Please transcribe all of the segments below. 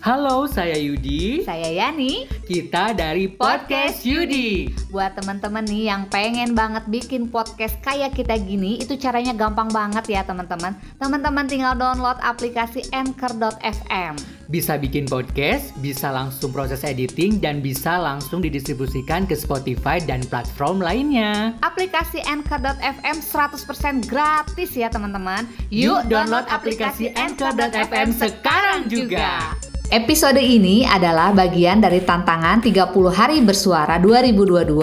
Halo, saya Yudi. Saya Yani. Kita dari Podcast Yudi. Buat teman-teman nih yang pengen banget bikin podcast kayak kita gini, itu caranya gampang banget ya teman-teman. Teman-teman tinggal download aplikasi Anchor.fm. Bisa bikin podcast, bisa langsung proses editing, dan bisa langsung didistribusikan ke Spotify dan platform lainnya. Aplikasi Anchor.fm 100% gratis ya teman-teman. Yuk download aplikasi Anchor.fm sekarang juga. Episode ini adalah bagian dari tantangan 30 hari bersuara 2022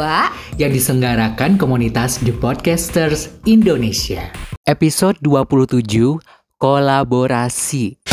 yang diselenggarakan komunitas The Podcasters Indonesia. Episode 27 Kolaborasi.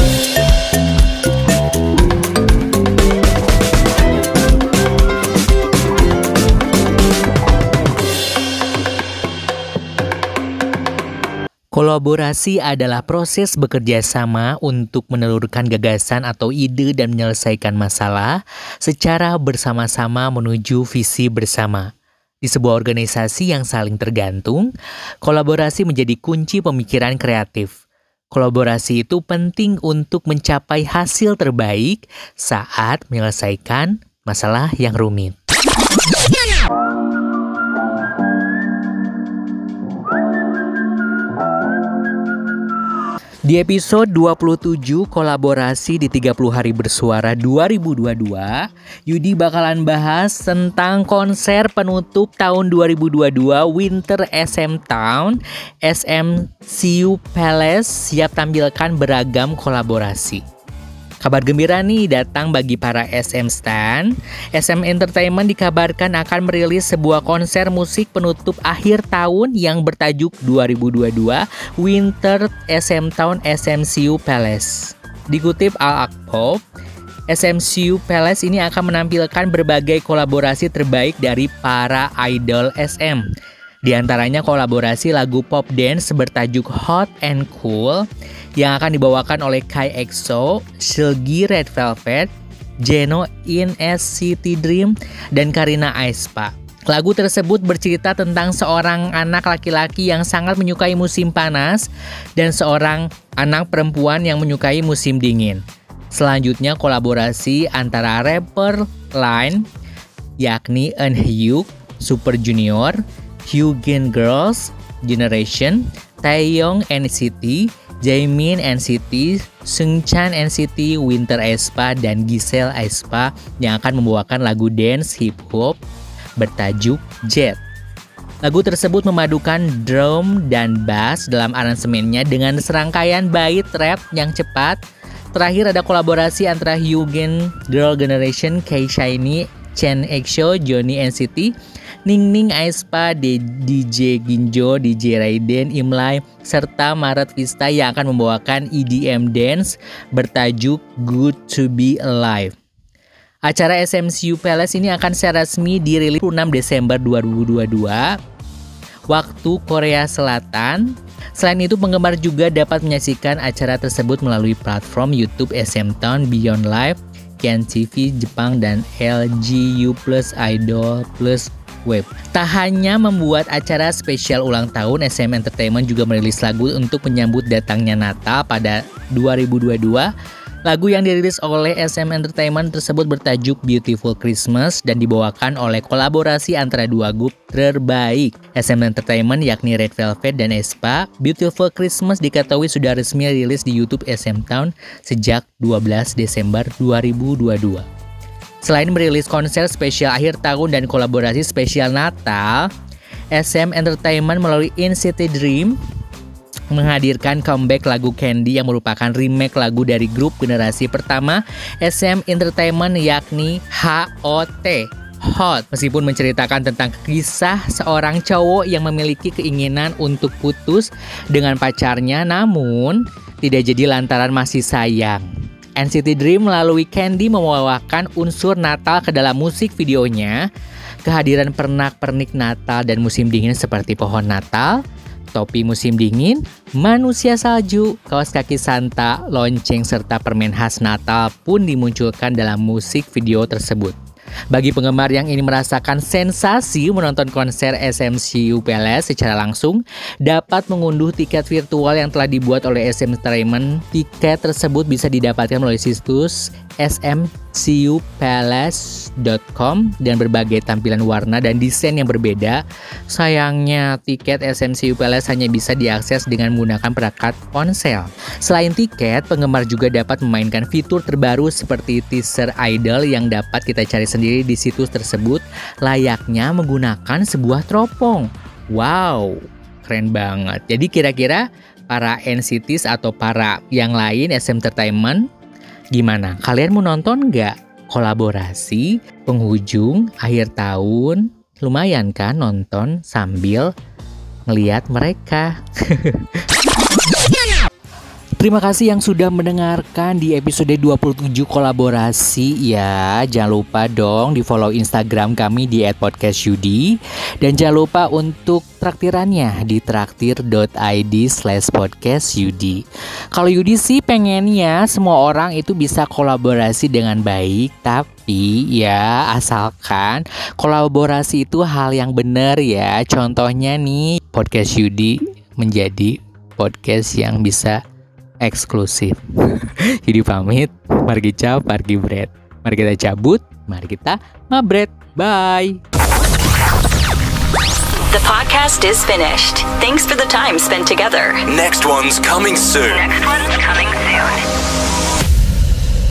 Kolaborasi adalah proses bekerja sama untuk menelurkan gagasan atau ide dan menyelesaikan masalah secara bersama-sama menuju visi bersama. Di sebuah organisasi yang saling tergantung, kolaborasi menjadi kunci pemikiran kreatif. Kolaborasi itu penting untuk mencapai hasil terbaik saat menyelesaikan masalah yang rumit. Di episode 27 kolaborasi di 30 hari bersuara 2022, Yudi bakalan bahas tentang konser penutup tahun 2022 Winter SM Town SMCU Palace siap tampilkan beragam kolaborasi. Kabar gembira nih datang bagi para SM Stan. SM Entertainment dikabarkan akan merilis sebuah konser musik penutup akhir tahun yang bertajuk 2022 Winter SM Town SMCU Palace. Dikutip Al Akpop, SMCU Palace ini akan menampilkan berbagai kolaborasi terbaik dari para idol SM. Di antaranya kolaborasi lagu pop dance bertajuk Hot and Cool yang akan dibawakan oleh Kai EXO, Silgi Red Velvet, Jeno in SCT Dream, dan Karina Aespa. Lagu tersebut bercerita tentang seorang anak laki-laki yang sangat menyukai musim panas dan seorang anak perempuan yang menyukai musim dingin. Selanjutnya kolaborasi antara rapper Line yakni Eunhyuk, Super Junior, Hyugen Girls Generation, Taeyong NCT, Jaemin NCT, Seungchan NCT, Winter Aespa, dan Giselle Aespa yang akan membawakan lagu dance hip hop bertajuk Jet. Lagu tersebut memadukan drum dan bass dalam aransemennya dengan serangkaian bait rap yang cepat. Terakhir ada kolaborasi antara Hyugen Girl Generation, K Shiny, Chen EXO, Johnny NCT, Ning Ning Aespa, DJ Ginjo, DJ Raiden, Imlay, serta Maret Vista yang akan membawakan EDM dance bertajuk Good to Be Alive. Acara SMCU Palace ini akan secara resmi dirilis 6 Desember 2022 waktu Korea Selatan. Selain itu, penggemar juga dapat menyaksikan acara tersebut melalui platform YouTube SM Town Beyond Live, Ken TV Jepang, dan LGU Plus Idol Plus Web. Tak hanya membuat acara spesial ulang tahun, SM Entertainment juga merilis lagu untuk menyambut datangnya Natal pada 2022. Lagu yang dirilis oleh SM Entertainment tersebut bertajuk Beautiful Christmas dan dibawakan oleh kolaborasi antara dua grup terbaik SM Entertainment yakni Red Velvet dan Espa. Beautiful Christmas diketahui sudah resmi rilis di YouTube SM Town sejak 12 Desember 2022. Selain merilis konser spesial akhir tahun dan kolaborasi spesial Natal, SM Entertainment melalui In City Dream menghadirkan comeback lagu Candy yang merupakan remake lagu dari grup generasi pertama SM Entertainment yakni HOT. Hot meskipun menceritakan tentang kisah seorang cowok yang memiliki keinginan untuk putus dengan pacarnya namun tidak jadi lantaran masih sayang. NCT Dream melalui Candy membawakan unsur Natal ke dalam musik videonya. Kehadiran pernak-pernik Natal dan musim dingin seperti pohon Natal, topi musim dingin, manusia salju, kaos kaki Santa, lonceng serta permen khas Natal pun dimunculkan dalam musik video tersebut. Bagi penggemar yang ingin merasakan sensasi menonton konser SMCU Palace secara langsung, dapat mengunduh tiket virtual yang telah dibuat oleh SM Entertainment. Tiket tersebut bisa didapatkan melalui situs smcupalace.com dan berbagai tampilan warna dan desain yang berbeda. Sayangnya, tiket SMCU Palace hanya bisa diakses dengan menggunakan perangkat ponsel. Selain tiket, penggemar juga dapat memainkan fitur terbaru seperti teaser idol yang dapat kita cari sendiri di situs tersebut layaknya menggunakan sebuah teropong. Wow, keren banget. Jadi kira-kira para NCTs atau para yang lain SM Entertainment gimana? Kalian mau nonton nggak kolaborasi penghujung akhir tahun? Lumayan kan nonton sambil ngeliat mereka. Terima kasih yang sudah mendengarkan di episode 27 kolaborasi ya. Jangan lupa dong di follow Instagram kami di @podcastyudi dan jangan lupa untuk traktirannya di traktir.id slash podcast Yudi. Kalau Yudi sih pengennya semua orang itu bisa kolaborasi dengan baik, tapi ya asalkan kolaborasi itu hal yang benar ya. Contohnya nih podcast Yudi menjadi podcast yang bisa eksklusif. Jadi pamit, mari kita pergi bread. Mari kita cabut, mari kita mabret. Bye. The podcast is finished. Thanks for the time spent together. Next one's coming soon. Next one's coming soon.